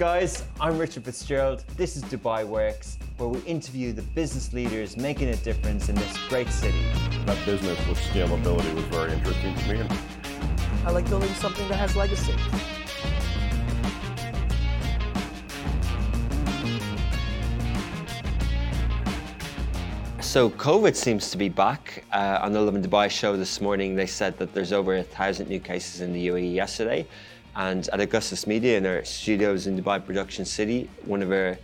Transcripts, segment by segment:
guys, I'm Richard Fitzgerald. This is Dubai Works, where we interview the business leaders making a difference in this great city. That business with scalability was very interesting to me. I like building something that has legacy. So COVID seems to be back. Uh, on the Lovin Dubai show this morning, they said that there's over a thousand new cases in the UAE yesterday. And at Augustus Media in our studios in Dubai Production City, one of our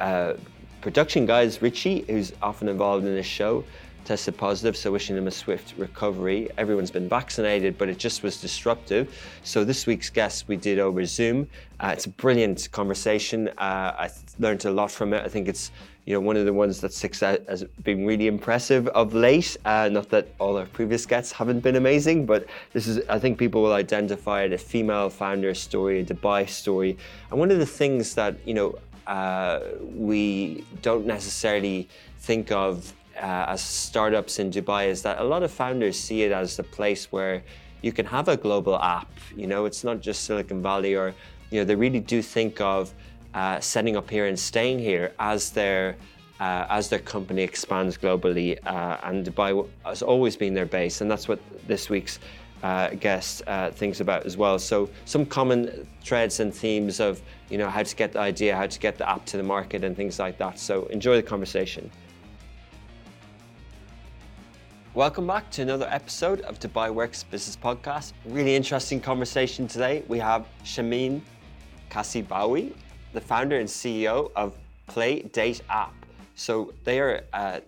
uh, production guys, Richie, who's often involved in this show, tested positive, so wishing him a swift recovery. Everyone's been vaccinated, but it just was disruptive. So this week's guest we did over Zoom. Uh, it's a brilliant conversation. Uh, I learned a lot from it. I think it's you know one of the ones that sticks out as really impressive of late. Uh, not that all our previous guests haven't been amazing, but this is I think people will identify it a female founder story, a Dubai story, and one of the things that you know uh, we don't necessarily think of uh, as startups in Dubai is that a lot of founders see it as a place where you can have a global app. You know, it's not just Silicon Valley, or you know, they really do think of uh, setting up here and staying here as their uh, as their company expands globally. Uh, and Dubai has always been their base, and that's what this week's uh, guest uh, thinks about as well. So some common threads and themes of you know how to get the idea, how to get the app to the market, and things like that. So enjoy the conversation. Welcome back to another episode of Dubai Works Business Podcast. Really interesting conversation today. We have Shameen Kasibawi, the founder and CEO of Play Date App. So they are uh,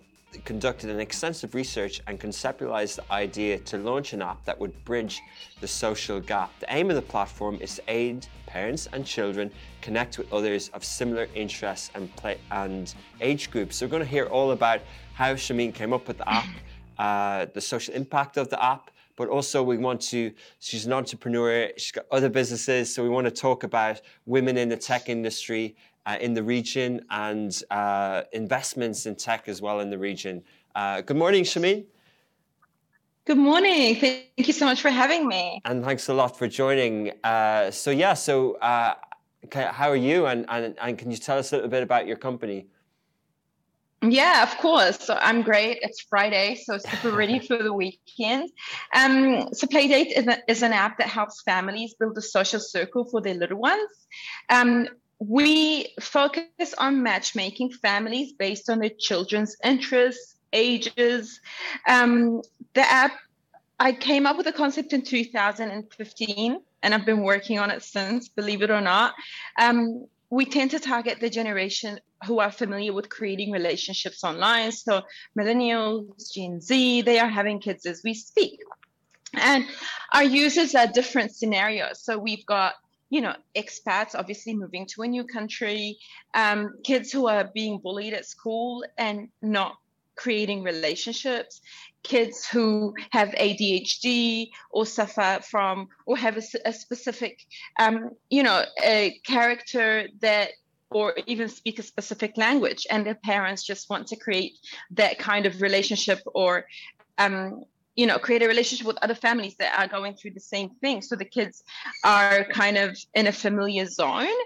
conducted an extensive research and conceptualized the idea to launch an app that would bridge the social gap. The aim of the platform is to aid parents and children connect with others of similar interests and play and age groups. So we're going to hear all about how Shameen came up with the app uh, the social impact of the app, but also we want to, she's an entrepreneur, she's got other businesses, so we want to talk about women in the tech industry uh, in the region and uh, investments in tech as well in the region. Uh, good morning, Shameen. Good morning. Thank you so much for having me. And thanks a lot for joining. Uh, so yeah, so uh, how are you? And, and, and can you tell us a little bit about your company? Yeah, of course. So I'm great. It's Friday, so super ready for the weekend. Um, so Playdate is, a, is, an app that helps families build a social circle for their little ones. Um, we focus on matchmaking families based on their children's interests, ages. Um, the app, I came up with the concept in 2015, and I've been working on it since, believe it or not. Um, we tend to target the generation who are familiar with creating relationships online. So millennials, Gen Z, they are having kids as we speak. And our users are different scenarios. So we've got you know, expats obviously moving to a new country, um, kids who are being bullied at school and not creating relationships, kids who have ADHD or suffer from or have a, a specific, um, you know, a character that or even speak a specific language and their parents just want to create that kind of relationship or um, you know create a relationship with other families that are going through the same thing. So the kids are kind of in a familiar zone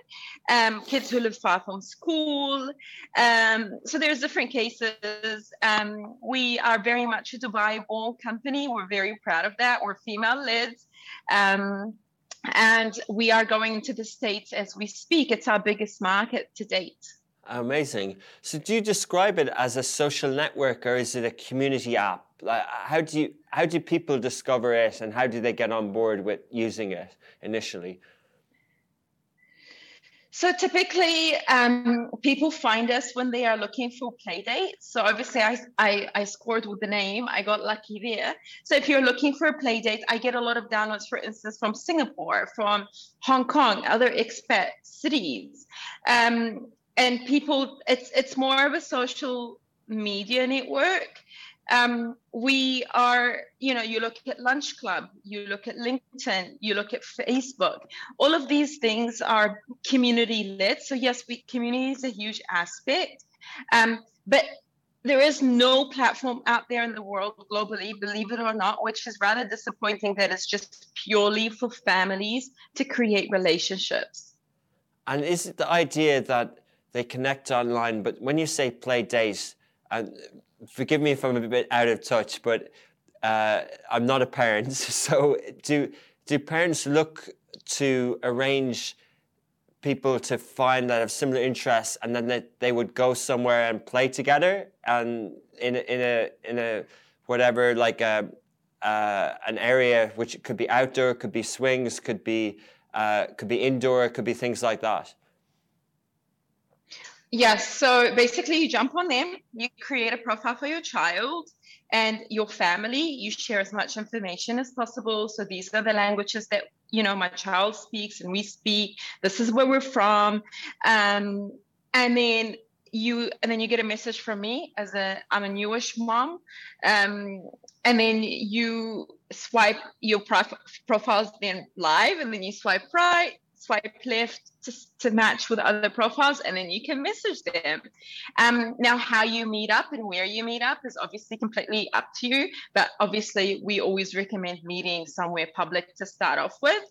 um, kids who live far from school um, so there's different cases. Um, we are very much a dubai born company. We're very proud of that. We're female led um, and we are going into the states as we speak it's our biggest market to date Amazing. So, do you describe it as a social network or is it a community app? Like, how do you how do people discover it, and how do they get on board with using it initially? So typically, um, people find us when they are looking for play dates. So obviously, I, I, I scored with the name. I got lucky there. So if you're looking for a play date, I get a lot of downloads, for instance, from Singapore, from Hong Kong, other expat cities. Um, and people it's it's more of a social media network um, we are you know you look at Lunchclub you look at linkedin you look at facebook. All of these things are community led so yes we community is a huge aspect. Um, but there is no platform out there in the world globally, believe it or not, which is rather disappointing that it's just purely for families to create relationships. And is it the idea that they connect online, but when you say play date, and forgive me if I'm a bit out of touch, but uh, I'm not a parent. So do do parents look to arrange people to find that have similar interests, and then they, they would go somewhere and play together, and in a, in a in a whatever like a uh, an area which could be outdoor, could be swings, could be uh, could be indoor, could be things like that. Yes. So basically, you jump on them, you create a profile for your child and your family. You share as much information as possible. So these are the languages that you know my child speaks and we speak. This is where we're from, um, and then you and then you get a message from me as a I'm a newish mom, um, and then you swipe your prof- profiles then live, and then you swipe right, swipe left to, to match with other profiles and then you can message them. Um, now how you meet up and where you meet up is obviously completely up to you but obviously we always recommend meeting somewhere public to start off with.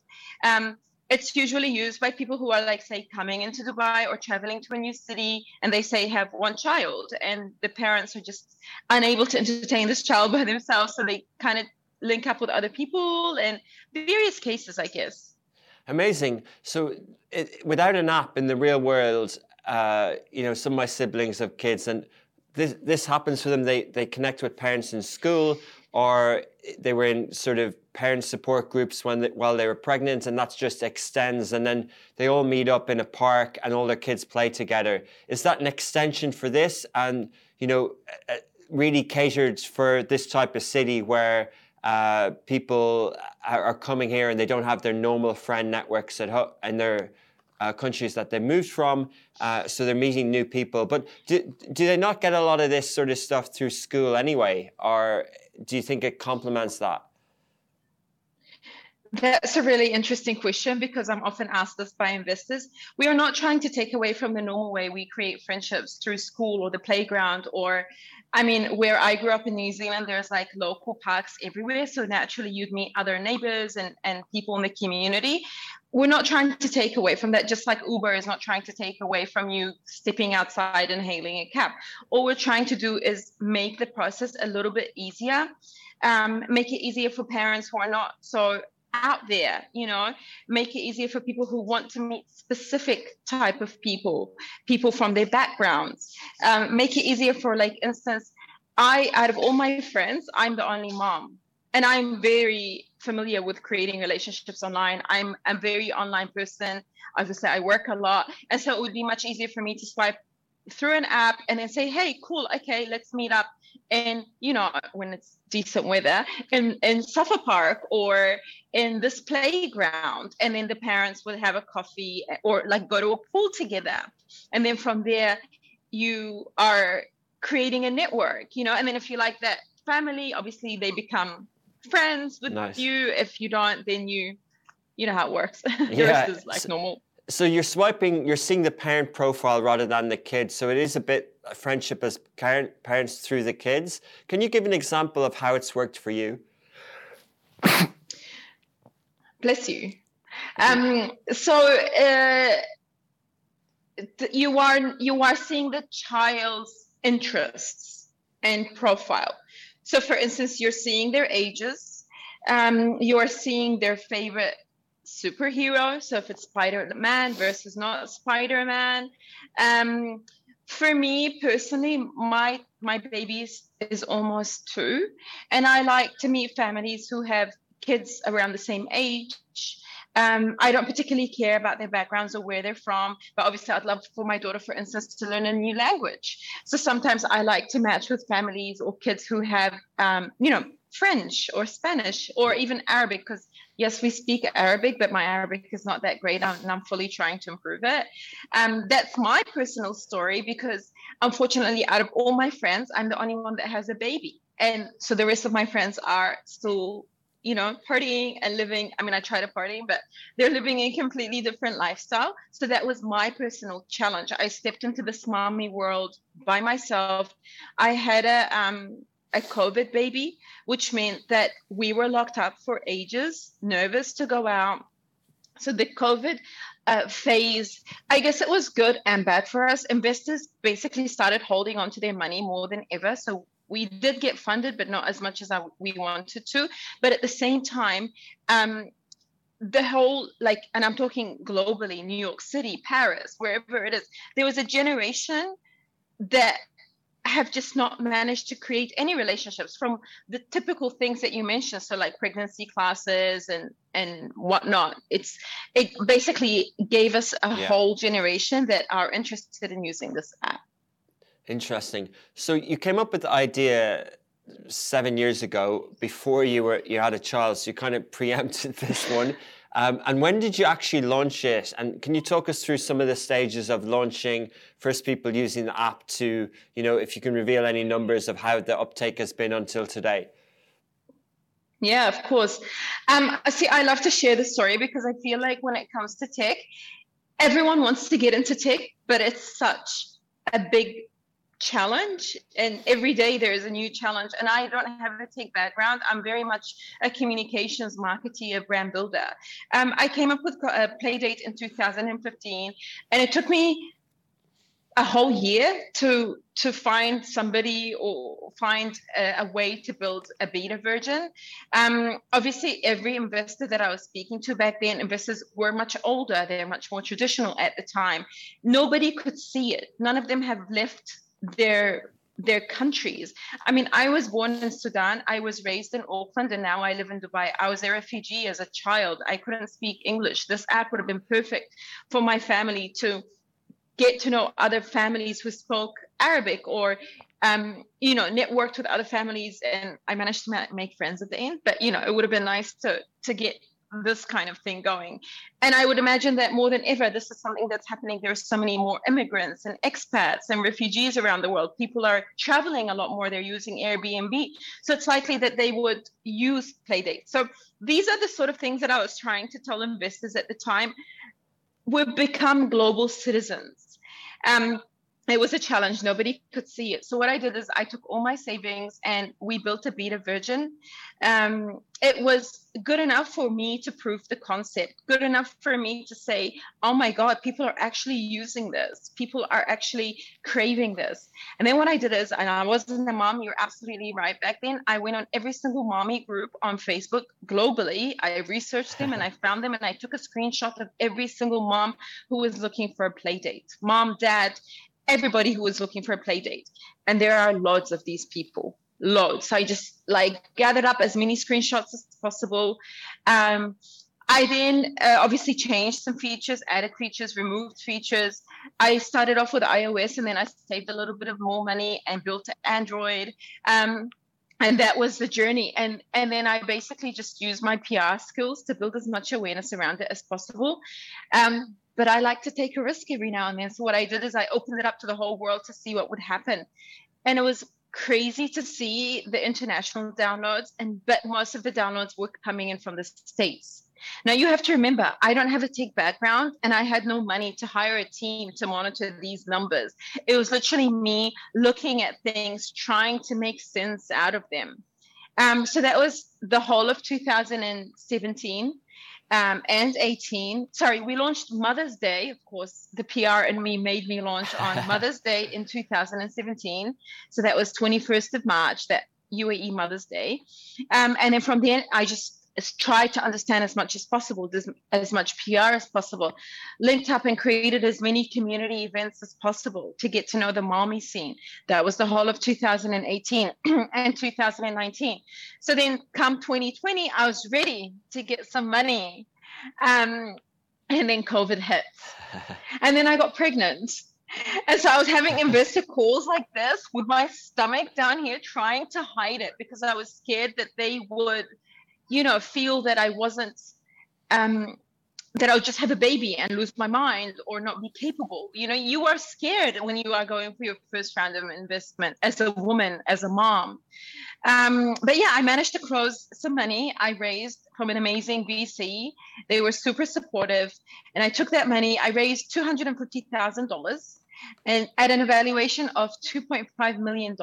Um, it's usually used by people who are like say coming into dubai or traveling to a new city and they say have one child and the parents are just unable to entertain this child by themselves so they kind of link up with other people and various cases i guess Amazing. So, it, without an app in the real world, uh, you know, some of my siblings have kids, and this this happens for them. They they connect with parents in school, or they were in sort of parent support groups when they, while they were pregnant, and that just extends. And then they all meet up in a park, and all their kids play together. Is that an extension for this? And you know, uh, really catered for this type of city where uh, people are, coming here and they don't have their normal friend networks at ho- in their uh, countries that they moved from, uh, so they're meeting new people. But do, do they not get a lot of this sort of stuff through school anyway, or do you think it complements that? That's a really interesting question because I'm often asked this by investors. We are not trying to take away from the normal way we create friendships through school or the playground or I mean, where I grew up in New Zealand, there's like local parks everywhere. So naturally, you'd meet other neighbors and, and people in the community. We're not trying to take away from that, just like Uber is not trying to take away from you stepping outside and hailing a cab. All we're trying to do is make the process a little bit easier, um, make it easier for parents who are not so out there you know make it easier for people who want to meet specific type of people people from their backgrounds. Um, make it easier for like instance i out of all my friends i'm the only mom. And i'm very familiar with creating relationships online. I'm a very online person. As i say i work a lot. And so it would be much easier for me to swipe through an app and then say hey cool okay let's meet up and you know when it's decent weather in in Safa Park or in this playground. And then the parents would have a coffee eh, or like go to a pool together. And then from there you are creating a network you know? And then if you like that family obviously they become friends with nice. you. If you don't then you you know how it works. The yeah. rest is like so, normal so you're swiping you're seeing the parent profile rather than the kid so it is a bit friendship as parent, parents through the kids. Can you give an example of how it's worked for you? Bless you. Um, so uh, you are you are seeing the child's interests and profile. So, for instance, you're seeing their ages. Um, you are seeing their favorite superhero. So, if it's Spider Man versus not Spider Man. Um, for me personally, my my baby is, almost two, and I like to meet families who have kids around the same age. Um, I don't particularly care about their backgrounds or where they're from, but obviously, I'd love for my daughter, for instance, to learn a new language. So sometimes I like to match with families or kids who have, um, you know, French or Spanish or even Arabic, because yes, we speak Arabic, but my Arabic is not that great, and I'm fully trying to improve it. Um, that's my personal story because unfortunately, out of all my friends, I'm the only one that has a baby, and so the rest of my friends are still, you know, partying and living. I mean, I try to party, but they're living a completely different lifestyle. So that was my personal challenge. I stepped into this mommy world by myself. I had a um, a COVID baby, which meant that we were locked up for ages, nervous to go out. So the COVID uh, phase, I guess it was good and bad for us. Investors basically started holding on to their money more than ever. So we did get funded, but not as much as I, we wanted to. But at the same time, um, the whole like, and I'm talking globally, New York City, Paris, wherever it is, there was a generation that have just not managed to create any relationships from the typical things that you mentioned. So like pregnancy classes and and whatnot. It's it basically gave us a yeah. whole generation that are interested in using this app. Interesting. So you came up with the idea seven years ago before you were you had a child so you kind of preempted this one um, and when did you actually launch it? And can you talk us through some of the stages of launching first people using the app to, you know, if you can reveal any numbers of how the uptake has been until today? Yeah, of course. Um, see, I love to share the story because I feel like when it comes to tech, everyone wants to get into tech, but it's such a big challenge and every day there is a new challenge and i don't have a tech background i'm very much a communications marketer a brand builder um, i came up with a playdate in 2015 and it took me a whole year to to find somebody or find a, a way to build a beta version. Um, obviously, every investor that I was speaking to back then, investors were much older. They're much more traditional at the time. Nobody could see it. None of them have left their their countries. I mean, I was born in Sudan. I was raised in Auckland, and now I live in Dubai. I was a refugee as a child. I couldn't speak English. This app would have been perfect for my family to get to know other families who spoke Arabic or um, you know, networked with other families, and I managed to make friends at the end. But you know, it would have been nice to to get this kind of thing going. And I would imagine that more than ever, this is something that's happening. There are so many more immigrants and expats and refugees around the world. People are traveling a lot more. They're using Airbnb. So it's likely that they would use Playdate. So these are the sort of things that I was trying to tell investors at the time. We've become global citizens. Um, it was a challenge. Nobody could see it. So what I did is I took all my savings and we built a beta version. Um, it was good enough for me to prove the concept, good enough for me to say, oh my God, people are actually using this. People are actually craving this. And then what I did is, and I wasn't a mom, you're absolutely right. Back then, I went on every single mommy group on Facebook globally. I researched them and I found them and I took a screenshot of every single mom who was looking for a play date. Mom, dad, everybody who was looking for a play date. And there are lots of these people, loads. So I just like gathered up as many screenshots as possible. Um, I then uh, obviously changed some features, added features, removed features. I started off with iOS and then I saved a little bit of more money and built Android. Um, and that was the journey. And and then I basically just used my PR skills to build as much awareness around it as possible. Um, but I like to take a risk every now and then. So what I did is I opened it up to the whole world to see what would happen. And it was crazy to see the international downloads and but most of the downloads were coming in from the states. Now you have to remember, I don't have a tech background and I had no money to hire a team to monitor these numbers. It was literally me looking at things, trying to make sense out of them. Um, so that was the whole of 2017 um, and 18. Sorry, we launched Mother's Day. Of course, the PR and me made me launch on Mother's Day in 2017. So that was 21st of March, that UAE Mother's Day. Um, and then from then, I just tried to understand as much as possible, as, as much PR as possible, linked up and created as many community events as possible to get to know the mommy scene. That was the whole of 2018 and 2019. So then, come 2020, I was ready to get some money. Um, and then COVID hit. and then I got pregnant. And so I was having investor calls like this with my stomach down here, trying to hide it because I was scared that they would you know, feel that I wasn't, um, that I would just have a baby and lose my mind or not be capable. You know, you are scared when you are going for your first round of investment as a woman, as a mom. Um, but yeah, I managed to close some money. I raised from an amazing VC. They were super supportive. And I took that money, I raised $250,000 and at an evaluation of $2.5 million,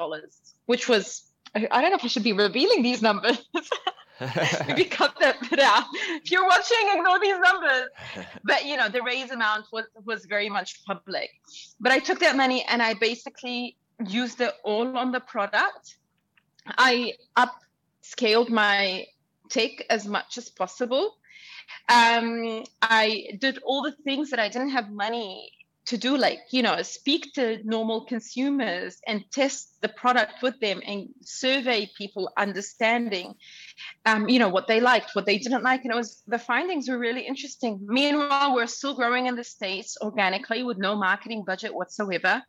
which was, I don't know if I should be revealing these numbers. Maybe cut that bit out. If you're watching, ignore these numbers. But you know, the raise amount was was very much public. But I took that money and I basically used it all on the product. I upscaled my tech as much as possible. Um, I did all the things that I didn't have money to do like you know speak to normal consumers and test the product with them and survey people understanding um, you know what they liked what they didn't like. And it was the findings were really interesting. Meanwhile we're still growing in the states organically with no marketing budget whatsoever.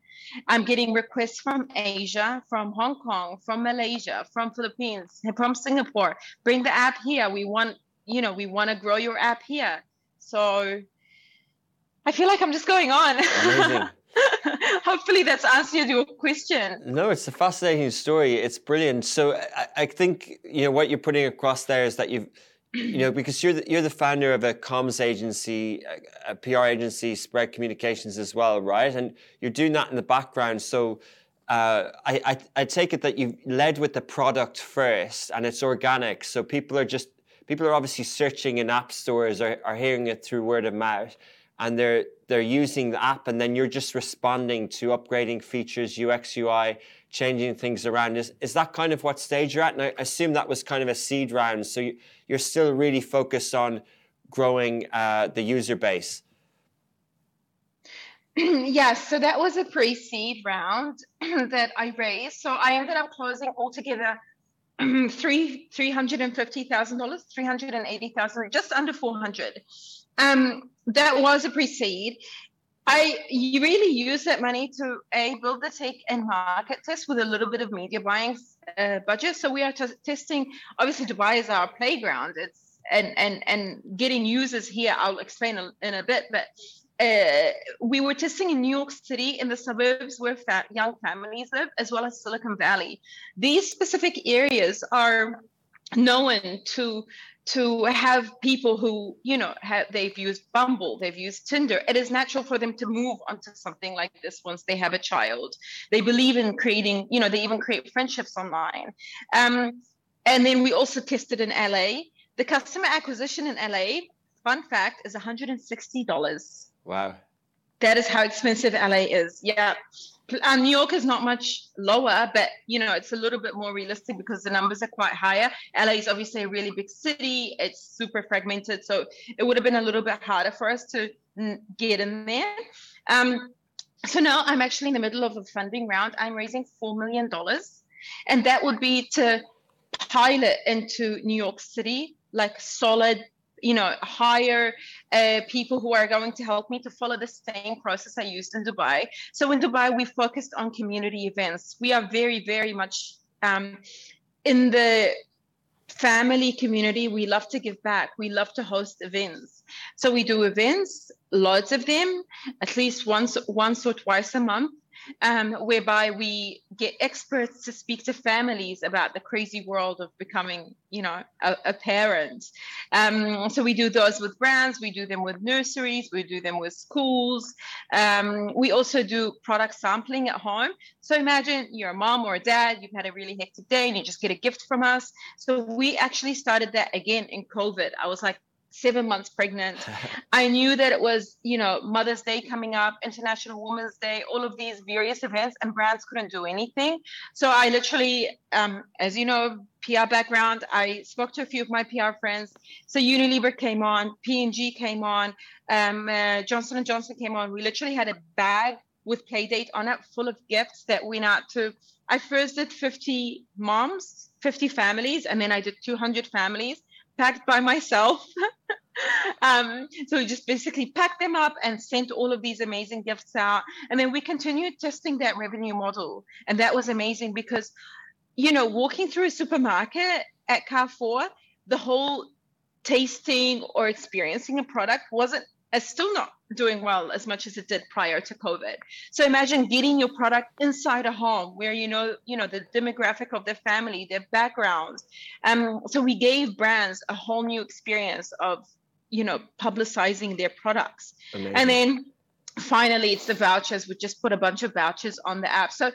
I'm getting requests from asia from hong kong from malaysia from philippines from singapore. Bring the app here. We want you know we want to grow your app here. So I feel like I'm just going on. Amazing. Hopefully that's answered your question. No, it's a fascinating story. It's brilliant. So I, I, think you know what you're putting across there is that you've you know because you're the, you're the founder of a comms agency, a, a PR agency, Spread Communications as well, right? And you're doing that in the background. So uh, I, I I take it that you've led with the product first, and it's organic. So people are just people are obviously searching in app stores or are hearing it through word of mouth and they're they're using the app and then you're just responding to upgrading features ux ui changing things around. Is, is that kind of what stage you're at? And i assume that was kind of a seed round so you, are still really focused on growing uh, the user base. Yes so that was a pre-seed round that i raised. So i ended up closing altogether three three hundred and fifty thousand dollars, three hundred and eighty thousand, just under four hundred. Um, that was a pre-seed. I really use that money to a build the tech and market test with a little bit of media buying uh, budget. So we are t- testing. Obviously, Dubai is our playground. It's and and and getting users here. I'll explain in a bit, but. Uh, we were testing in New York City in the suburbs where fa- young families live, as well as Silicon Valley. These specific areas are known to to have people who you know have they've used bumble they've used tinder it is natural for them to move onto something like this once they have a child. They believe in creating you know they even create friendships online. Um, and then we also tested in la the customer acquisition in la fun fact is $160 wow that is how expensive la is yeah um, New York is not much lower, but you know it's a little bit more realistic because the numbers are quite higher. LA is obviously a really big city; it's super fragmented, so it would have been a little bit harder for us to get in there. Um, so now I'm actually in the middle of a funding round. I'm raising four million dollars, and that would be to pilot into New York City like solid you know hire uh, people who are going to help me to follow the same process i used in dubai. So in dubai we focused on community events. We are very very much um, in the family community. We love to give back. We love to host events. So we do events lots of them at least once once or twice a month um, whereby we get experts to speak to families about the crazy world of becoming, you know, a, a parent. Um, so we do those with brands, we do them with nurseries, we do them with schools. Um, we also do product sampling at home. So imagine you're a mom or a dad, you've had a really hectic day and you just get a gift from us. So we actually started that again in COVID. I was like, seven months pregnant. I knew that it was, you know, Mother's Day coming up, International Women's Day, all of these various events, and brands couldn't do anything. So I literally, um, as you know, PR background, I spoke to a few of my PR friends. So Unilever came on, P&G came on, um, uh, Johnson and Johnson came on. We literally had a bag with Playdate on it, full of gifts that went out to. I first did 50 moms, 50 families, and then I did 200 families packed by myself. um, so we just basically packed them up and sent all of these amazing gifts out. And then we continued testing that revenue model. And that was amazing because, you know, walking through a supermarket at Carrefour, the whole tasting or experiencing a product wasn't is still not doing well as much as it did prior to COVID. So imagine getting your product inside a home where you know, you know, the demographic of their family, their backgrounds. Um, so we gave brands a whole new experience of, you know, publicizing their products. Amazing. And then finally it's the vouchers. We just put a bunch of vouchers on the app. So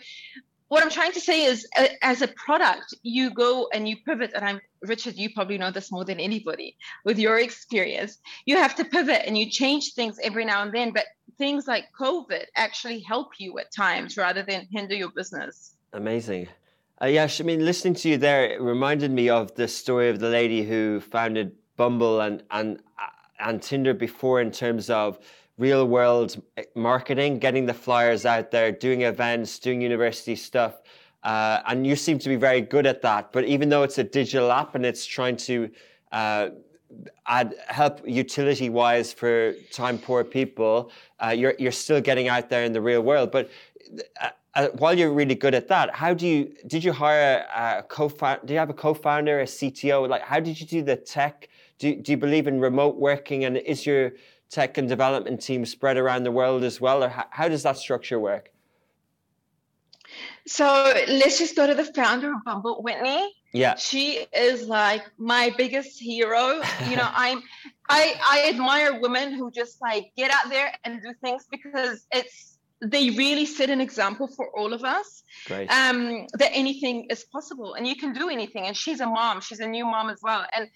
what I'm trying to say is, uh, as a product, you go and you pivot. And I'm Richard. You probably know this more than anybody with your experience. You have to pivot and you change things every now and then. But things like COVID actually help you at times rather than hinder your business. Amazing. Uh, yes, I mean, listening to you there it reminded me of the story of the lady who founded Bumble and and uh, and Tinder before in terms of real world marketing, getting the flyers out there, doing events, doing university stuff. Uh, and you seem to be very good at that. But even though it's a digital app and it's trying to uh, add help utility wise for time poor people, uh, you're you're still getting out there in the real world. But uh, uh, while you're really good at that, how do you did you hire a co-founder? Do you have a co-founder, a CTO? Like, how did you do the tech? Do do you believe in remote working? And is your tech and development teams spread around the world as well, or how, how does that structure work? So let's just go to the founder of Bumble, Whitney. Yeah. She is like my biggest hero. You know, I'm I I admire women who just like get out there and do things because it's they really set an example for all of us Great. um that anything is possible and you can do anything and she's a mom she's a new mom as well and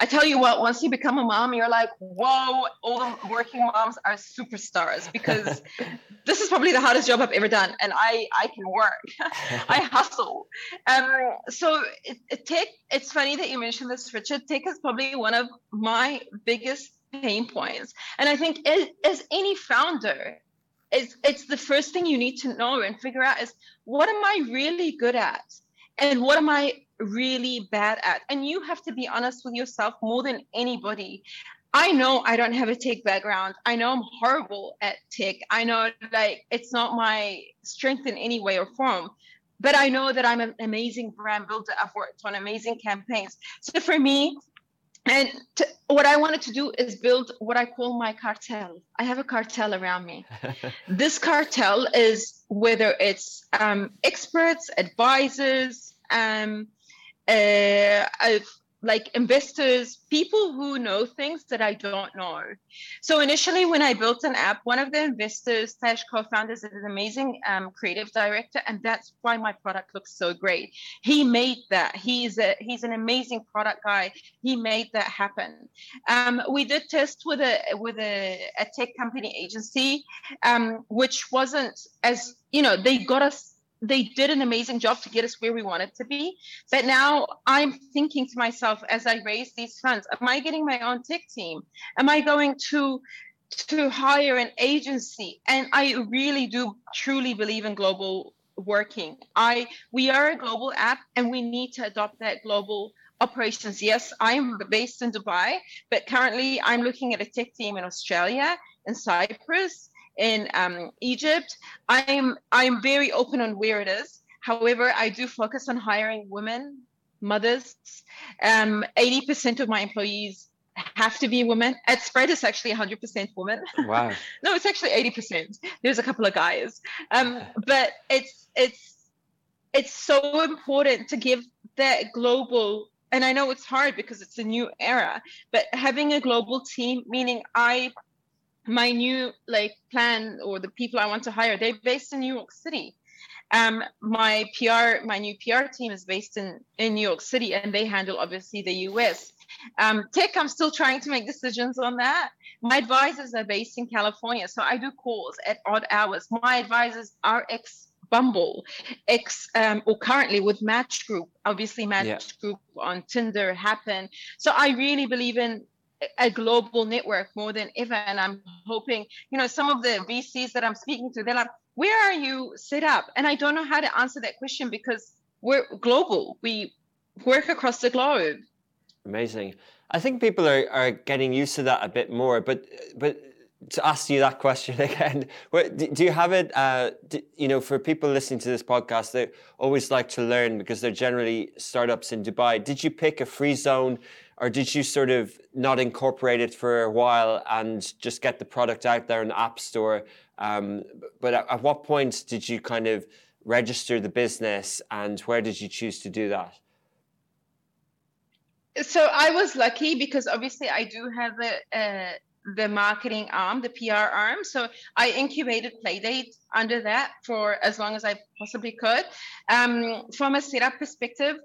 I tell you what, once you become a mom, you're like, whoa, all the working moms are superstars because this is probably the hardest job I've ever done. And I, I can work, I hustle. Um, so it, it tech, it's funny that you mentioned this, Richard. Tech is probably one of my biggest pain points. And I think as, as any founder, it's, it's the first thing you need to know and figure out is what am I really good at? And what am I really bad at. And you have to be honest with yourself more than anybody. I know I don't have a tech background. I know I'm horrible at tech. I know like it's not my strength in any way or form. But I know that I'm an amazing brand builder. I've worked on amazing campaigns. So for me, and to, what I wanted to do is build what I call my cartel. I have a cartel around me. this cartel is whether it's um, experts, advisors, um, uh, like investors, people who know things that I don't know. So initially, when I built an app, one of the investors slash co-founders is an amazing um, creative director, and that's why my product looks so great. He made that. He's a he's an amazing product guy. He made that happen. Um, we did test with a with a, a tech company agency, um, which wasn't as you know they got us they did an amazing job to get us where we wanted to be. But now I'm thinking to myself as I raise these funds, am I getting my own tech team? Am I going to to hire an agency? And I really do truly believe in global working. I we are a global app and we need to adopt that global operations. Yes, I'm based in Dubai, but currently I'm looking at a tech team in Australia in Cyprus in um, Egypt. I'm I'm very open on where it is. However, I do focus on hiring women, mothers. Um, 80% of my employees have to be women. At Spread, it's actually 100% women. Wow. no, it's actually 80%. There's a couple of guys, um, but it's it's it's so important to give that global. And I know it's hard because it's a new era, but having a global team, meaning I my new like plan or the people I want to hire, they're based in New York City. Um, my PR, my new PR team is based in, in New York City and they handle obviously the US. Um, tech, I'm still trying to make decisions on that. My advisors are based in California, so I do calls at odd hours. My advisors are ex Bumble, ex um, or currently with Match Group, obviously Match yeah. Group on Tinder, Happn. So I really believe in a global network more than ever. And I'm hoping, you know, some of the VCs that I'm speaking to, they're like, where are you set up? And I don't know how to answer that question because we're global. We work across the globe. Amazing. I think people are, are getting used to that a bit more, but but to ask you that question again, do you have it? Uh, do, you know, for people listening to this podcast, they always like to learn because they're generally startups in Dubai. Did you pick a free zone or did you sort of not incorporate it for a while and just get the product out there in the app store? Um, but at, at, what point did you kind of register the business, and where did you choose to do that? So I was lucky because obviously I do have a, a the marketing arm, the PR arm. So I incubated Playdate under that for as long as I possibly could. Um, from a setup perspective,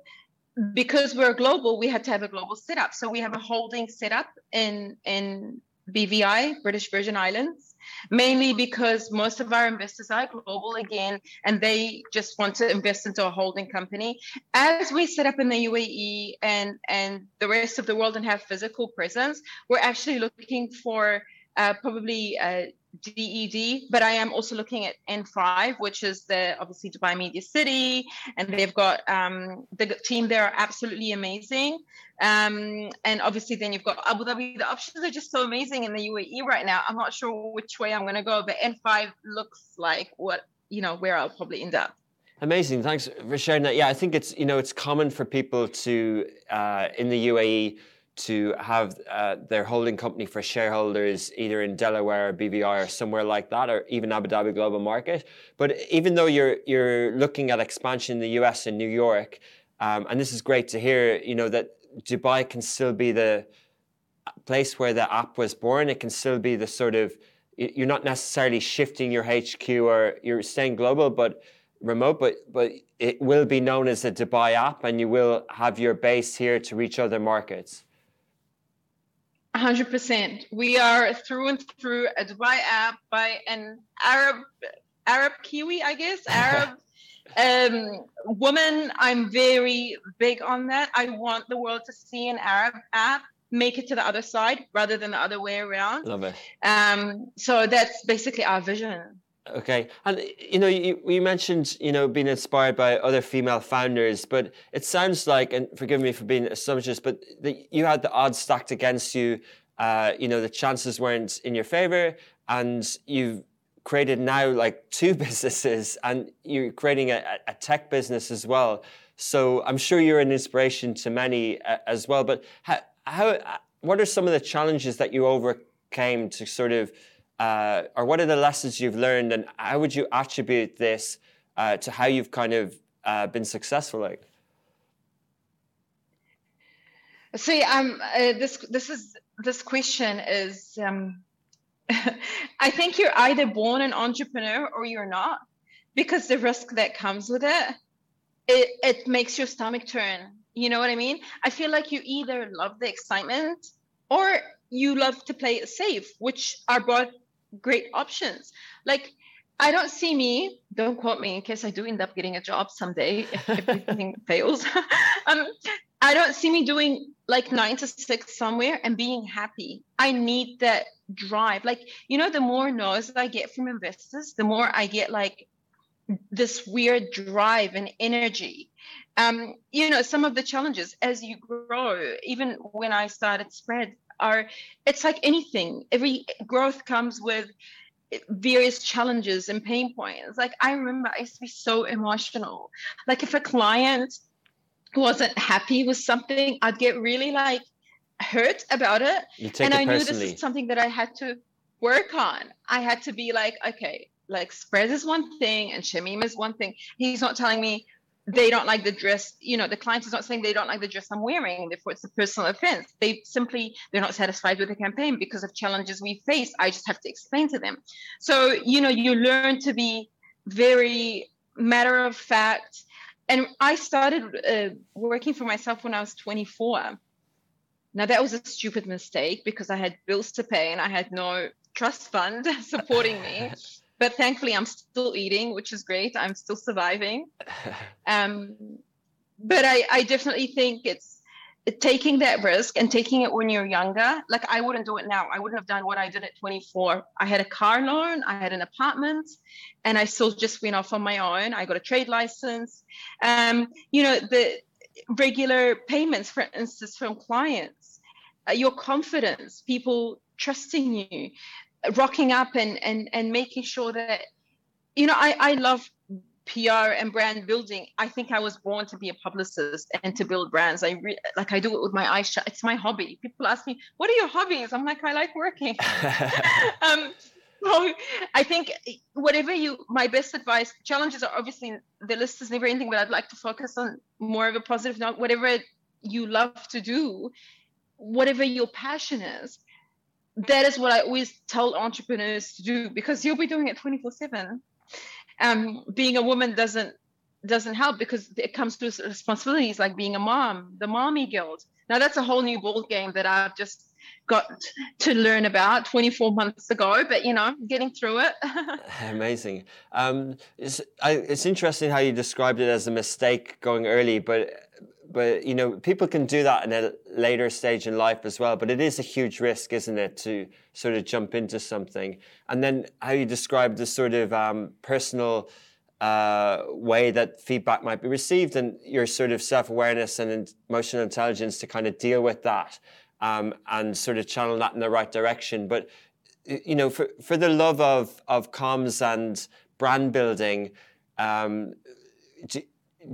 because we're global, we had to have a global setup. So we have a holding setup in in BVI, British Virgin Islands, mainly because most of our investors are global again, and they just want to invest into a holding company. As we set up in the UAE and and the rest of the world and have physical presence, we're actually looking for uh, probably uh, DED, but I am also looking at in5, which is the obviously Dubai Media City, and they've got um, the team there are absolutely amazing. Um, and obviously, then you've got Abu Dhabi. The options are just so amazing in the UAE right now. I'm not sure which way I'm going to go, but in5 looks like what you know where I'll probably end up. Amazing. Thanks for sharing that. Yeah, I think it's you know it's common for people to uh, in the UAE to have uh, their holding company for shareholders either in Delaware or BVI or somewhere like that, or even Abu Dhabi Global Market. But even though you're you're looking at expansion in the US and New York, um, and this is great to hear, you know that Dubai can still be the place where the app was born. It can still be the sort of you're not necessarily shifting your HQ or you're staying global, but remote, but but it will be known as a Dubai app, and you will have your base here to reach other markets. 100%. We are through and through a Dubai app by an Arab Arab Kiwi, I guess, Arab um, woman. I'm very big on that. I want the world to see an Arab app make it to the other side rather than the other way around. Love it. Um, so that's basically our vision. Okay, and you know, you, you mentioned you know being inspired by other female founders, but it sounds like, and forgive me for being assumptuous, but that you had the odds stacked against you. Uh, you know, the chances weren't in your favor, and you've created now like two businesses, and you're creating a, a tech business as well. So I'm sure you're an inspiration to many uh, as well. But how, how, what are some of the challenges that you overcame to sort of uh, or what are the lessons you've learned, and how would you attribute this uh, to how you've kind of uh, been successful? Like, see, um, uh, this this is this question is, um, I think you're either born an entrepreneur or you're not, because the risk that comes with it, it it makes your stomach turn. You know what I mean? I feel like you either love the excitement or you love to play it safe, which are both great options. Like, I don't see me, don't quote me in case I do end up getting a job someday if everything fails. um, I don't see me doing like nine to six somewhere and being happy. I need that drive. Like, you know, the more no's I get from investors, the more I get like this weird drive and energy. Um, you know, some of the challenges as you grow, even when I started Spread, are it's like anything. Every growth comes with various challenges and pain points. Like i remember i used to be so emotional. Like if a client wasn't happy with something i'd get really like hurt about it. And it i knew this is something that i had to work on. I had to be like okay like spread is one thing and shamim is one thing. He's not telling me they don't like the dress you know the client is not saying they don't like the dress i'm wearing therefore it's a personal offense. They simply they're not satisfied with the campaign because of challenges we face. I just have to explain to them. So you know you learn to be very matter of fact. And i started uh, working for myself when i was 24 now that was a stupid mistake because i had bills to pay and i had no trust fund supporting me but thankfully i'm still eating which is great. I'm still surviving. Um, but I, I definitely think it's taking that risk and taking it when you're younger like i wouldn't do it now. I wouldn't have done what i did at 24 i had a car loan i had an apartment and i still just went off on my own. I got a trade license. Um, you know the regular payments for instance from clients uh, your confidence people trusting you rocking up and and and making sure that you know I I love PR and brand building. I think I was born to be a publicist and to build brands. I re- like I do it with my eyes shut. It's my hobby. People ask me, "What are your hobbies?" I'm like, "I like working." um, so I think whatever you, my best advice, challenges are obviously the list is never ending, but I'd like to focus on more of a positive note. Whatever you love to do, whatever your passion is, that is what I always tell entrepreneurs to do because you'll be doing it 24 7. Um, being a woman doesn't doesn't help because it comes to responsibilities like being a mom, the mommy guilt. Now that's a whole new ball game that I've just got to learn about 24 months ago, but you know, getting through it. Amazing. Um, it's, I, it's interesting how you described it as a mistake going early, but but you know people can do that in a later stage in life as well but it is a huge risk isn't it to sort of jump into something? And then how you describe the sort of um, personal uh, way that feedback might be received and your sort of self-awareness and emotional intelligence to kind of deal with that um, and sort of channel that in the right direction. But you know for, for the love of of comms and brand building um, do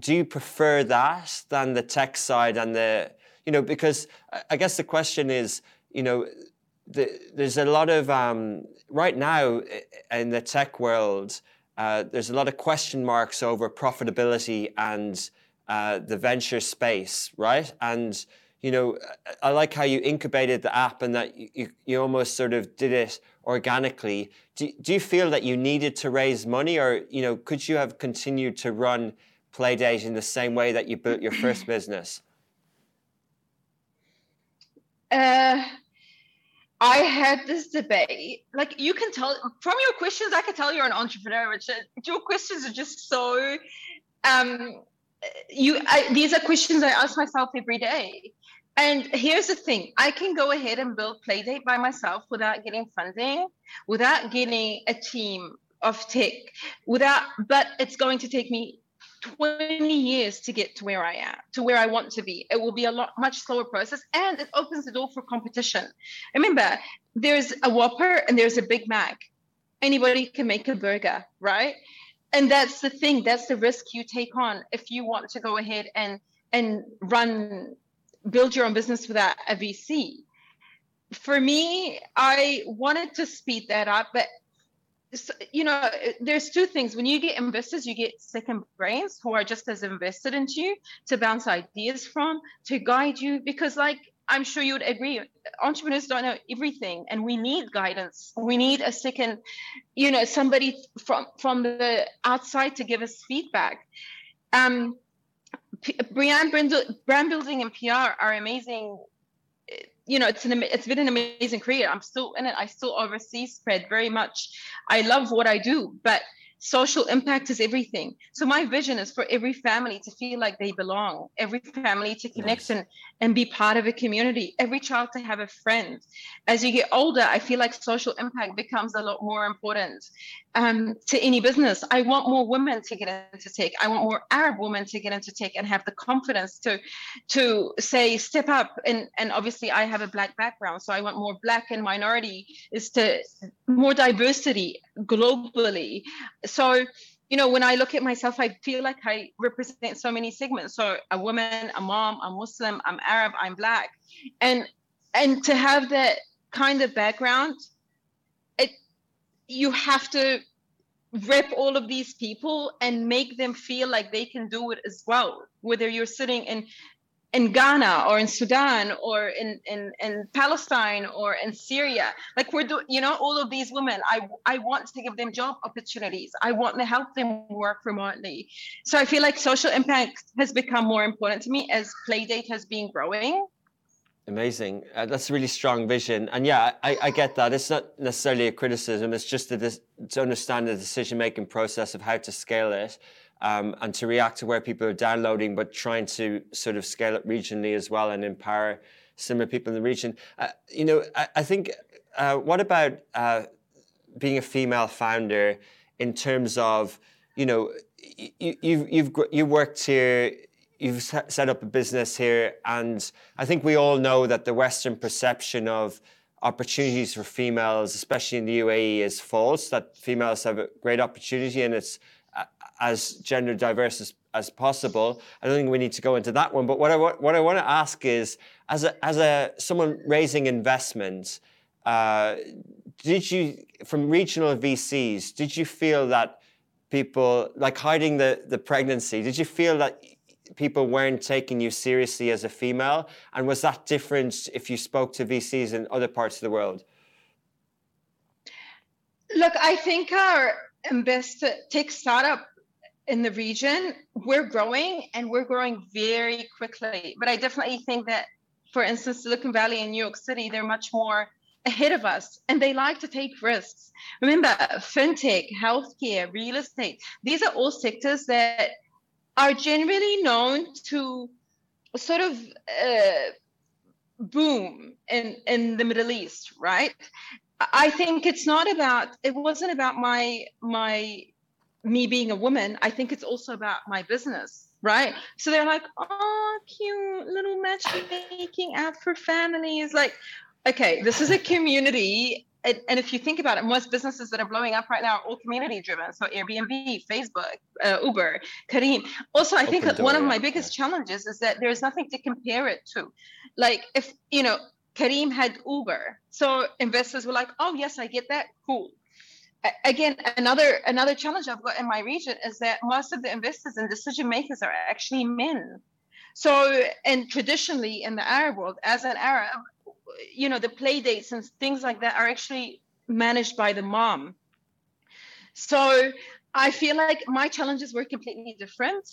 you prefer that than the tech side and the you know because I guess the question is you know the, there's a lot of um, right now in the tech world uh, there's a lot of question marks over profitability and uh, the venture space right? And you know I like how you incubated the app and that you, you almost sort of did it organically. Do, do you feel that you needed to raise money or you know could you have continued to run Playdate in the same way that you built your first business? Uh, I had this debate. Like you can tell from your questions, I can tell you're an entrepreneur, Richard. Your questions are just so. Um, you, I, these are questions I ask myself every day. And here's the thing: I can go ahead and build Playdate by myself without getting funding, without getting a team of tech, without. But it's going to take me 20 years to get to where I am, to where I want to be. It will be a lot much slower process and it opens the door for competition. Remember, there's a Whopper and there's a Big Mac. Anybody can make a burger, right? And that's the thing, that's the risk you take on if you want to go ahead and and run build your own business without a VC. For me, I wanted to speed that up, but you know, there's two things. When you get investors, you get second brains who are just as invested into you to bounce ideas from, to guide you. Because, like, I'm sure you would agree, entrepreneurs don't know everything, and we need guidance. We need a second, you know, somebody from from the outside to give us feedback. Um, brand, brand building and PR are amazing you know, it's an it's been an amazing career. I'm still in it. I still oversee spread very much. I love what I do, but social impact is everything. So my vision is for every family to feel like they belong, every family to connect and, and be part of a community, every child to have a friend. As you get older, I feel like social impact becomes a lot more important um, to any business. I want more women to get into tech. I want more Arab women to get into tech and have the confidence to to say step up. And and obviously I have a black background, so I want more black and minority is to more diversity globally. So you know, when I look at myself, I feel like I represent so many segments. So a woman, a mom, a Muslim, I'm Arab, I'm black. And and to have that kind of background you have to rep all of these people and make them feel like they can do it as well whether you're sitting in in Ghana or in Sudan or in, in, in Palestine or in Syria. Like we're doing, you know, all of these women, I, I want to give them job opportunities. I want to help them work remotely. So I feel like social impact has become more important to me as Playdate has been growing. Amazing. Uh, that's a really strong vision. And yeah, I, I, get that. It's not necessarily a criticism. It's just to, to understand the decision making process of how to scale it um, and to react to where people are downloading, but trying to sort of scale it regionally as well and empower similar people in the region. Uh, you know, I, I think, uh, what about uh, being a female founder in terms of, you know, you, you've, you've, you worked here you've set up a business here, and I think we all know that the Western perception of opportunities for females, especially in the UAE, is false. That females have a great opportunity, and it's as gender diverse as, as possible. I don't think we need to go into that one. But what I what I want to ask is, as a as a someone raising investments, uh, did you from regional VCs? Did you feel that people like hiding the the pregnancy? Did you feel that people weren't taking you seriously as a female? And was that different if you spoke to VCs in other parts of the world? Look, I think our invest tech startup in the region, we're growing and we're growing very quickly. But I definitely think that, for instance, Silicon Valley and New York City, they're much more ahead of us and they like to take risks. Remember, fintech, healthcare, real estate, these are all sectors that are generally known to sort of uh, boom in, in the Middle East, right? I think it's not about it wasn't about my my me being a woman. I think it's also about my business, right? So they're like, oh, cute little matchmaking app for families. Like, okay, this is a community. And, and, if you think about it, most businesses that are blowing up right now are all community driven. So Airbnb, Facebook, uh, Uber, Careem. Also, I think one of my biggest challenges is that there's nothing to compare it to. Like if, you know, Careem had Uber. So investors were like, oh, yes, I get that. Cool. Again, another another challenge I've got in my region is that most of the investors and decision makers are actually men. So, and traditionally in the Arab world, as an Arab, you know, the play dates and things like that are actually managed by the mom. So I feel like my challenges were completely different.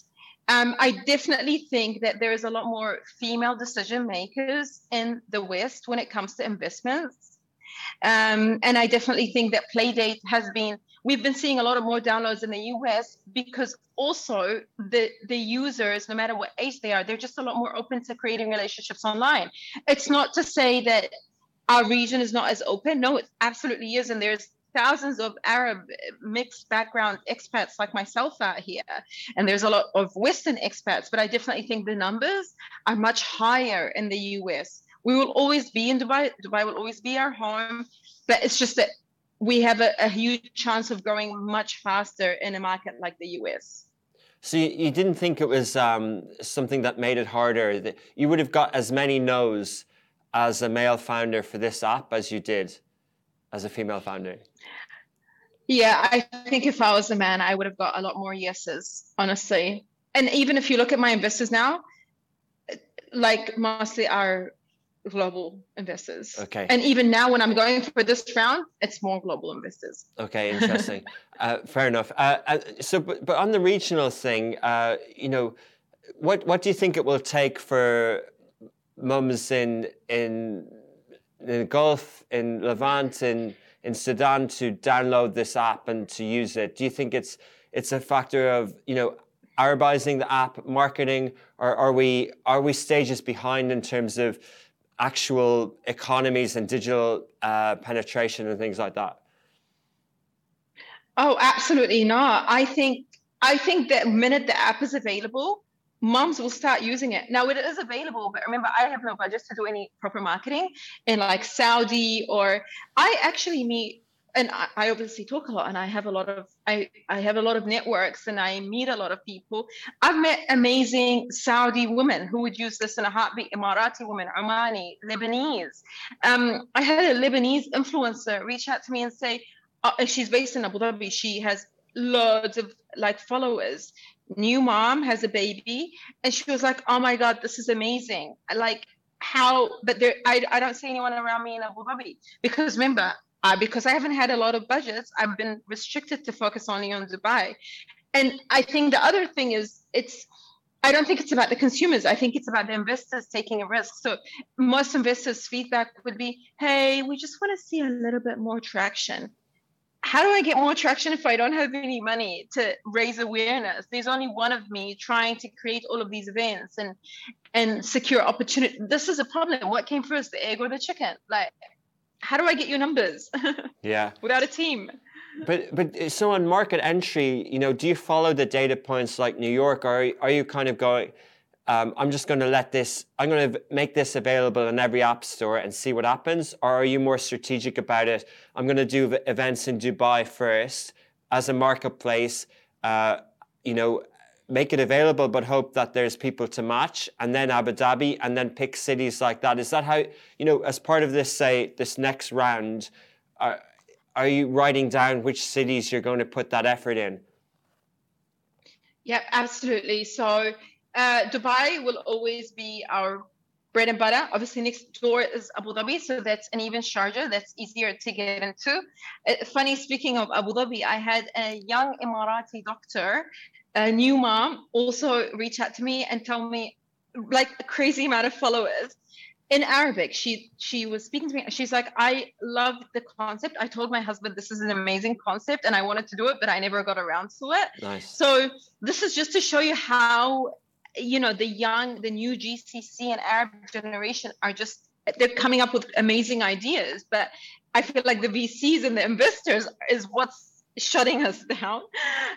Um, I definitely think that there is a lot more female decision makers in the West when it comes to investments. Um, and I definitely think that play Playdate has been, we've been seeing a lot of more downloads in the US because also the, the users, no matter what age they are, they're just a lot more open to creating relationships online. It's not to say that our region is not as open. No, it absolutely is. And there's thousands of Arab mixed background expats like myself out here, and there's a lot of Western expats, but I definitely think the numbers are much higher in the US. We will always be in Dubai. Dubai will always be our home, but it's just that we have a, a huge chance of growing much faster in a market like the US. So you, you didn't think it was um, something that made it harder? That you would have got as many no's as a male founder for this app as you did as a female founder? Yeah, I think if I was a man, I would have got a lot more yeses, honestly. And even if you look at my investors now, like mostly are global investors. Okay. And even now, when I'm going for this round, it's more global investors. Okay, interesting. uh, fair enough. Uh, uh, so, but, but on the regional thing, uh, you know, what what do you think it will take for mums in in in the Gulf, in Levant, in in Sudan to download this app and to use it? Do you think it's it's a factor of you know Arabizing the app, marketing, or are we are we stages behind in terms of actual economies and digital uh, penetration and things like that? Oh, absolutely not. I think I think that minute the app is available, moms will start using it. Now it is available, but remember, I have no budget to do any proper marketing in like Saudi or I actually meet and I, I, obviously talk a lot and I have a lot of I, I have a lot of networks and I meet a lot of people. I've met amazing Saudi women who would use this in a heartbeat, Emirati women, Omani, Lebanese. Um, I had a Lebanese influencer reach out to me and say, uh, she's based in Abu Dhabi. She has loads of like followers new mom has a baby and she was like oh my god this is amazing like how but there I, I don't see anyone around me in abu dhabi because remember uh, because i haven't had a lot of budgets i've been restricted to focus only on dubai and i think the other thing is it's I don't think it's about the consumers. I think it's about the investors taking a risk. So most investors' feedback would be, "Hey, we just want to see a little bit more traction." how do I get more traction if I don't have any money to raise awareness? There's only one of me trying to create all of these events and and secure opportunity. This is a problem. What came first, the egg or the chicken? Like, how do I get your numbers? Yeah. Without a team. But but so on market entry, you know, do you follow the data points like New York, or are you kind of going? um, I'm just going to let this, I'm going to make this available in every app store and see what happens? Or are you more strategic about it? I'm going to do events in Dubai first as a marketplace, uh, you know, make it available, but hope that there's people to match, and then Abu Dhabi, and then pick cities like that. Is that how, you know, as part of this, say, this next round, are, are you writing down which cities you're going to put that effort in? Yeah, absolutely. So uh, Dubai will always be our bread and butter. Obviously, next door is Abu Dhabi, so that's an even Sharjah. That's easier to get into. Uh, funny, speaking of Abu Dhabi, I had a young Emirati doctor, a new mom, also reach out to me and tell me, like a crazy amount of followers in Arabic. She she was speaking to me. She's like, I love the concept. I told my husband this is an amazing concept, and I wanted to do it, but I never got around to it. Nice. So this is just to show you how you know the young the new gcc and arab generation are just they're coming up with amazing ideas but i feel like the vcs and the investors is what's shutting us down.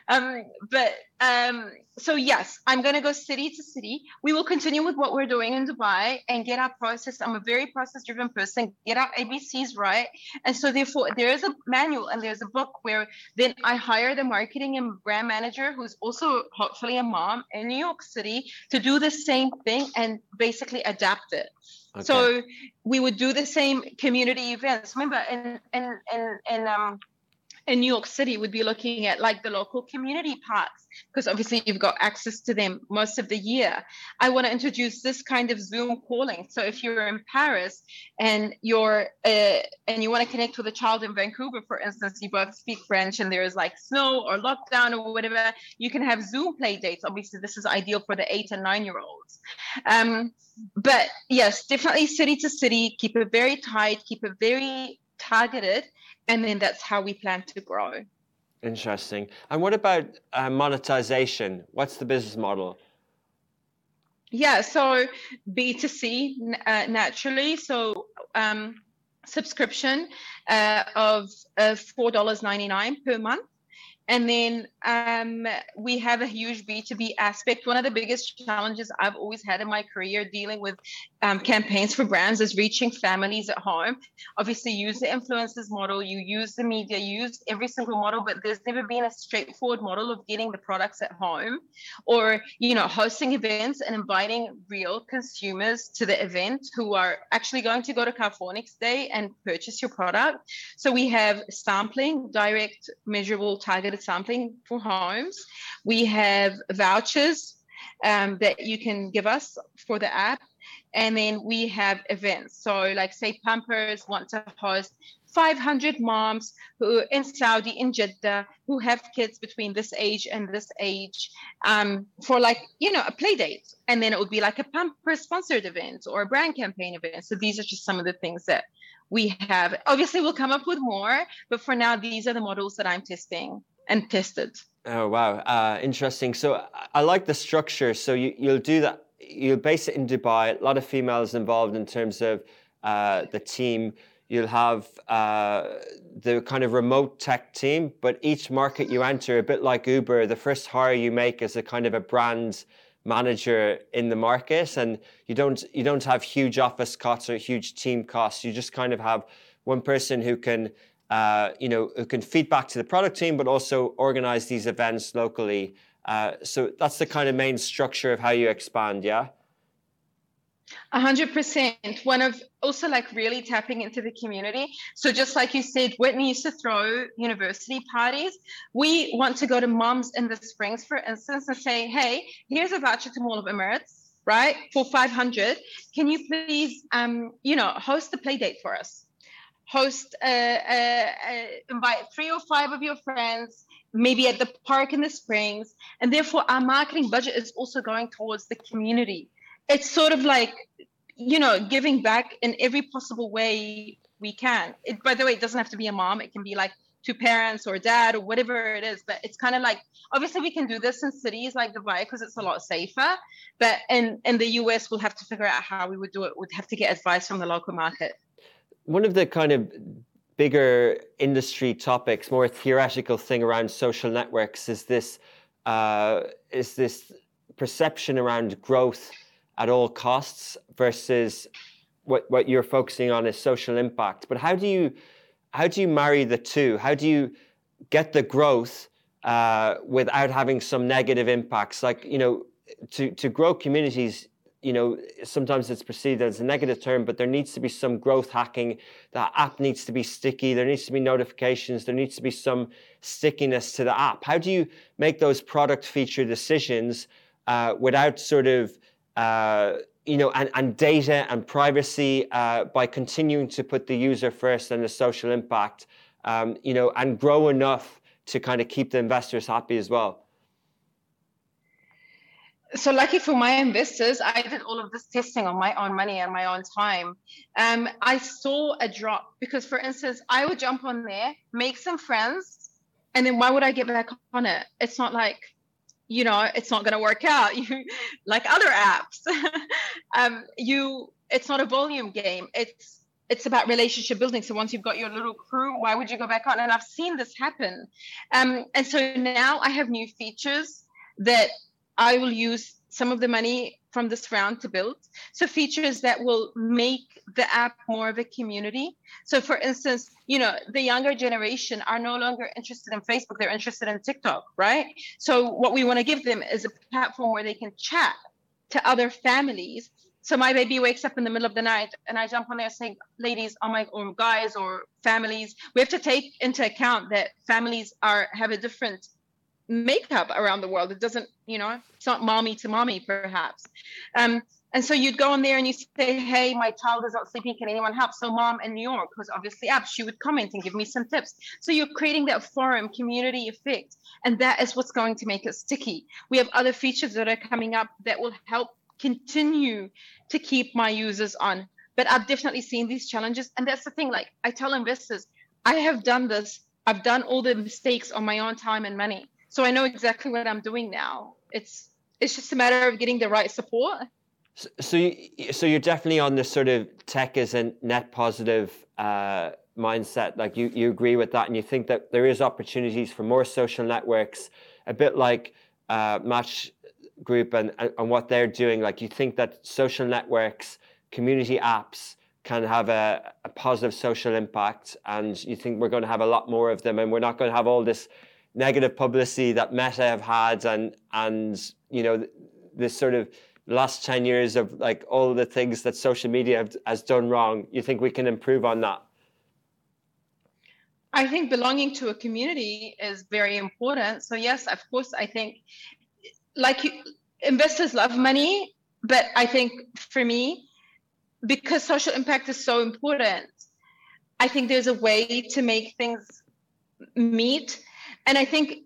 Um, but um, so yes, I'm gonna go city to city. We will continue with what we're doing in Dubai and get our process. I'm a very process-driven person. Get our ABCs right, and so therefore there is a manual and there's a book where then I hire the marketing and brand manager who's also hopefully a mom in New York City to do the same thing and basically adapt it. Okay. So we would do the same community events. Remember, in in in, in um, in New York City would be looking at like the local community parks because obviously you've got access to them most of the year. I want to introduce this kind of Zoom calling. So if you're in Paris and you're uh, and you want to connect with a child in Vancouver, for instance, you both speak French and there is like snow or lockdown or whatever, you can have Zoom play dates. Obviously, this is ideal for the eight and nine year olds. Um, but yes, definitely city to city. Keep it very tight. Keep it very targeted and then that's how we plan to grow. Interesting. And what about uh, monetization? What's the business model? Yeah, so B2C uh, naturally. So um, subscription uh, of uh, $4.99 per month. And then um, we have a huge B2B aspect. One of the biggest challenges I've always had in my career dealing with um, campaigns for brands is reaching families at home. Obviously, use the influencers model, you use the media, you use every single model, but there's never been a straightforward model of getting the products at home or, you know, hosting events and inviting real consumers to the event who are actually going to go to next day and purchase your product. So we have sampling, direct, measurable, targeted sampling for homes. We have vouchers um, that you can give us for the app. And then we have events. So, like, say, Pampers want to host 500 moms who in Saudi, in Jeddah, who have kids between this age and this age um, for like, you know, a play date. And then it would be like a Pampers sponsored event or a brand campaign event. So these are just some of the things that we have. Obviously, we'll come up with more, but for now, these are the models that I'm testing and tested. Oh wow, uh, interesting. So I like the structure. So you, you'll do that. You'll base it in Dubai. A lot of females involved in terms of uh, the team. You'll have uh, the kind of remote tech team, but each market you enter, a bit like Uber, the first hire you make is a kind of a brand manager in the market, and you don't you don't have huge office costs or huge team costs. You just kind of have one person who can uh, you know, who can feed back to the product team, but also organize these events locally. Uh, so that's the kind of main structure of how you expand, yeah? A hundred percent. One of also like really tapping into the community. So just like you said, Whitney used to throw university parties. We want to go to moms in the springs, for instance, and say, hey, here's a voucher to Mall of Emirates, right? For 500. Can you please, um, you know, host a play date for us? Host, uh, uh, invite three or five of your friends, maybe at the park in the springs. And therefore, our marketing budget is also going towards the community. It's sort of like, you know, giving back in every possible way we can. It, by the way, it doesn't have to be a mom, it can be like to parents or dad or whatever it is. But it's kind of like obviously we can do this in cities like Dubai because it's a lot safer. But in in the US, we'll have to figure out how we would do it. We'd have to get advice from the local market one of the kind of bigger industry topics, more theoretical thing around social networks is this uh, is this perception around growth at all costs versus what what you're focusing on is social impact. But how do you how do you marry the two? How do you get the growth uh, without having some negative impacts? Like you know, to to grow communities, you know, sometimes it's perceived as a negative term, but there needs to be some growth hacking. That app needs to be sticky. There needs to be notifications. There needs to be some stickiness to the app. How do you make those product feature decisions uh, without sort of, uh, you know, and, and data and privacy uh, by continuing to put the user first and the social impact, um, you know, and grow enough to kind of keep the investors happy as well? So lucky for my investors, I did all of this testing on my own money and my own time. Um, I saw a drop because, for instance, I would jump on there, make some friends, and then why would I get back on it? It's not like, you know, it's not going to work out. You like other apps. um, you, it's not a volume game. It's it's about relationship building. So once you've got your little crew, why would you go back on? And I've seen this happen. Um, and so now I have new features that I will use some of the money from this round to build. So features that will make the app more of a community. So for instance, you know, the younger generation are no longer interested in Facebook, they're interested in TikTok, right? So what we want to give them is a platform where they can chat to other families. So my baby wakes up in the middle of the night and I jump on there saying, ladies, oh my or guys or families, we have to take into account that families are have a different makeup around the world. It doesn't, you know, it's not mommy to mommy, perhaps. Um, and so you'd go on there and you say, Hey, my child is not sleeping. Can anyone help? So, mom in New York, who's obviously up, she would comment and give me some tips. So, you're creating that forum community effect. And that is what's going to make it sticky. We have other features that are coming up that will help continue to keep my users on. But I've definitely seen these challenges. And that's the thing, like I tell investors, I have done this, I've done all the mistakes on my own time and money so I know exactly what I'm doing now. It's it's just a matter of getting the right support. So, so, you, so you're definitely on this sort of tech as a net positive uh, mindset. Like you, you agree with that, and you think that there is opportunities for more social networks, a bit like uh, Match Group and, and what they're doing. Like you think that social networks, community apps can have a, a positive social impact, and you think we're going to have a lot more of them, and we're not going to have all this negative publicity that Meta have had and and you know this sort of last 10 years of like all the things that social media have, has done wrong you think we can improve on that? I think belonging to a community is very important. So yes of course i think like investors love money but i think for me because social impact is so important i think there's a way to make things meet and I think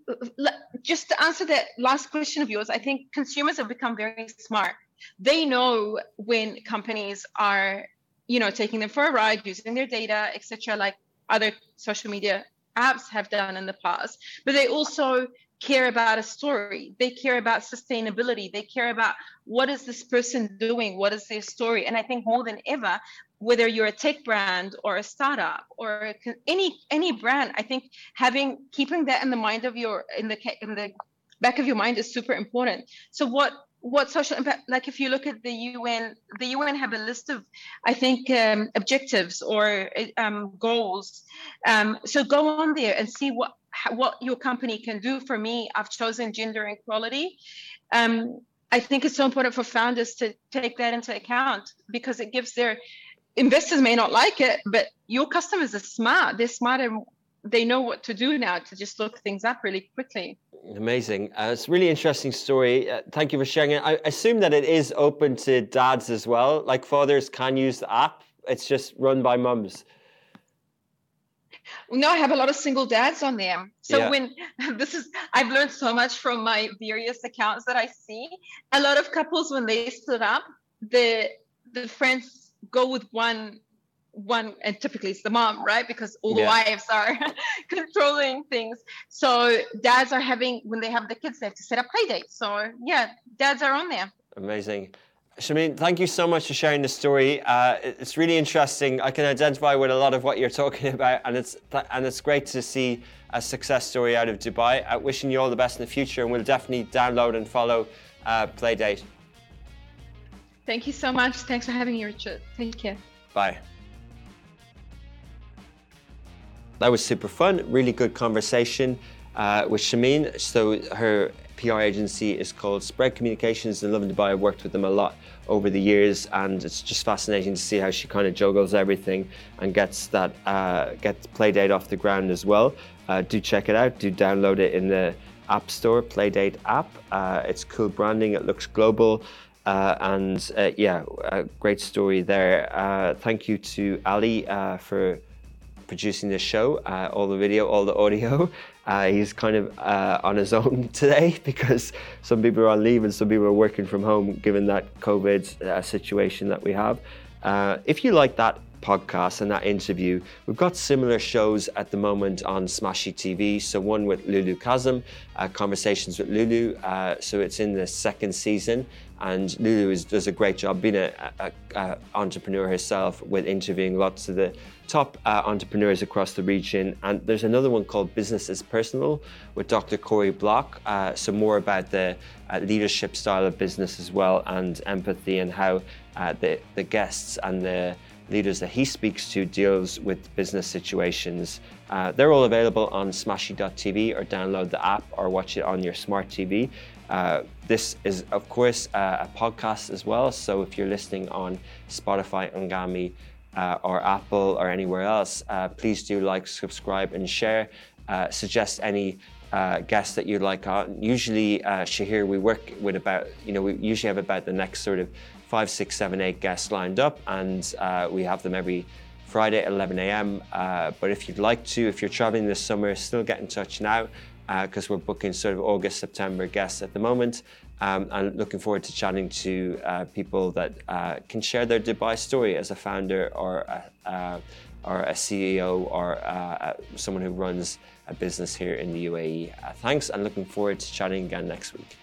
just to answer that last question of yours, I think consumers have become very smart. They know when companies are, you know, taking them for a ride, using their data, etc., like other social media apps have done in the past. But they also care about a story. They care about sustainability. They care about what is this person doing? What is their story? And I think more than ever, whether you're a tech brand or a startup or any any brand, I think having keeping that in the mind of your in the in the back of your mind is super important. So what what social impact like if you look at the UN the UN have a list of I think um, objectives or um, goals. Um, so go on there and see what what your company can do. For me, I've chosen gender equality. Um, I think it's so important for founders to take that into account because it gives their investors may not like it, but your customers are smart. They're smart and they know what to do now to just look things up really quickly. Amazing. Uh, it's a really interesting story. Uh, thank you for sharing it. I assume that it is open to dads as well. Like fathers can use the app. It's just run by mums. No, I have a lot of single dads on there. So yeah. when this is, I've learned so much from my various accounts that I see. A lot of couples, when they split up, the the friends go with one one and typically it's the mom right because all the yeah. wives are controlling things so dads are having when they have the kids they have to set up play dates so yeah dads are on there amazing Shameen, thank you so much for sharing the story. Uh, it's really interesting. I can identify with a lot of what you're talking about, and it's th- and it's great to see a success story out of Dubai. Uh, wishing you all the best in the future, and we'll definitely download and follow uh, Playdate. Thank you so much. Thanks for having me, Richard. Take care. Bye. That was super fun. Really good conversation uh, with Shameen. So her PR agency is called Spread Communications in Lovin Dubai. I've worked with them a lot over the years, and it's just fascinating to see how she kind of juggles everything and gets that uh, gets Playdate off the ground as well. Uh, do check it out. Do download it in the App Store, Playdate app. Uh, it's cool branding. It looks global. Uh, and uh, yeah, a great story there. Uh, thank you to Ali uh, for producing this show, uh, all the video, all the audio. Uh, he's kind of on his own today because some people are on leave and some people are working from home, given that COVID situation that we have. if you like that podcast and that interview. We've got similar shows at the moment on Smashi TV. So one with Lulu Kazem, uh, Conversations with Lulu. Uh, so it's in the second season, and Lulu is, does a great job being an entrepreneur herself with interviewing lots of the top uh, entrepreneurs across the region. And there's another one called Business is Personal with Dr. Corey Block. Uh, so more about the uh, leadership style of business as well and empathy and how uh, the, the guests and the leaders that he speaks to deals with business situations. Uh, they're all available on smashi.tv or download the app or watch it on your smart TV. Uh, this is, of course, uh, a podcast as well. So if you're listening on Spotify, Anghami, uh, or Apple or anywhere else, uh, please do like, subscribe, and share. Uh, suggest any guests that you'd like on. Usually, Shahir, we work with about, you know, we usually have about the next sort of five, six, seven, eight guests lined up, and we have them every Friday at 11 a.m. But if you'd like to, if you're traveling this summer, still get in touch now because uh, we're booking sort of August, September guests at the moment. Um, and looking forward to chatting to uh, people that uh, can share their Dubai story as a founder or a, or a CEO or someone who runs a business here in the UAE. thanks, and looking forward to chatting again next week.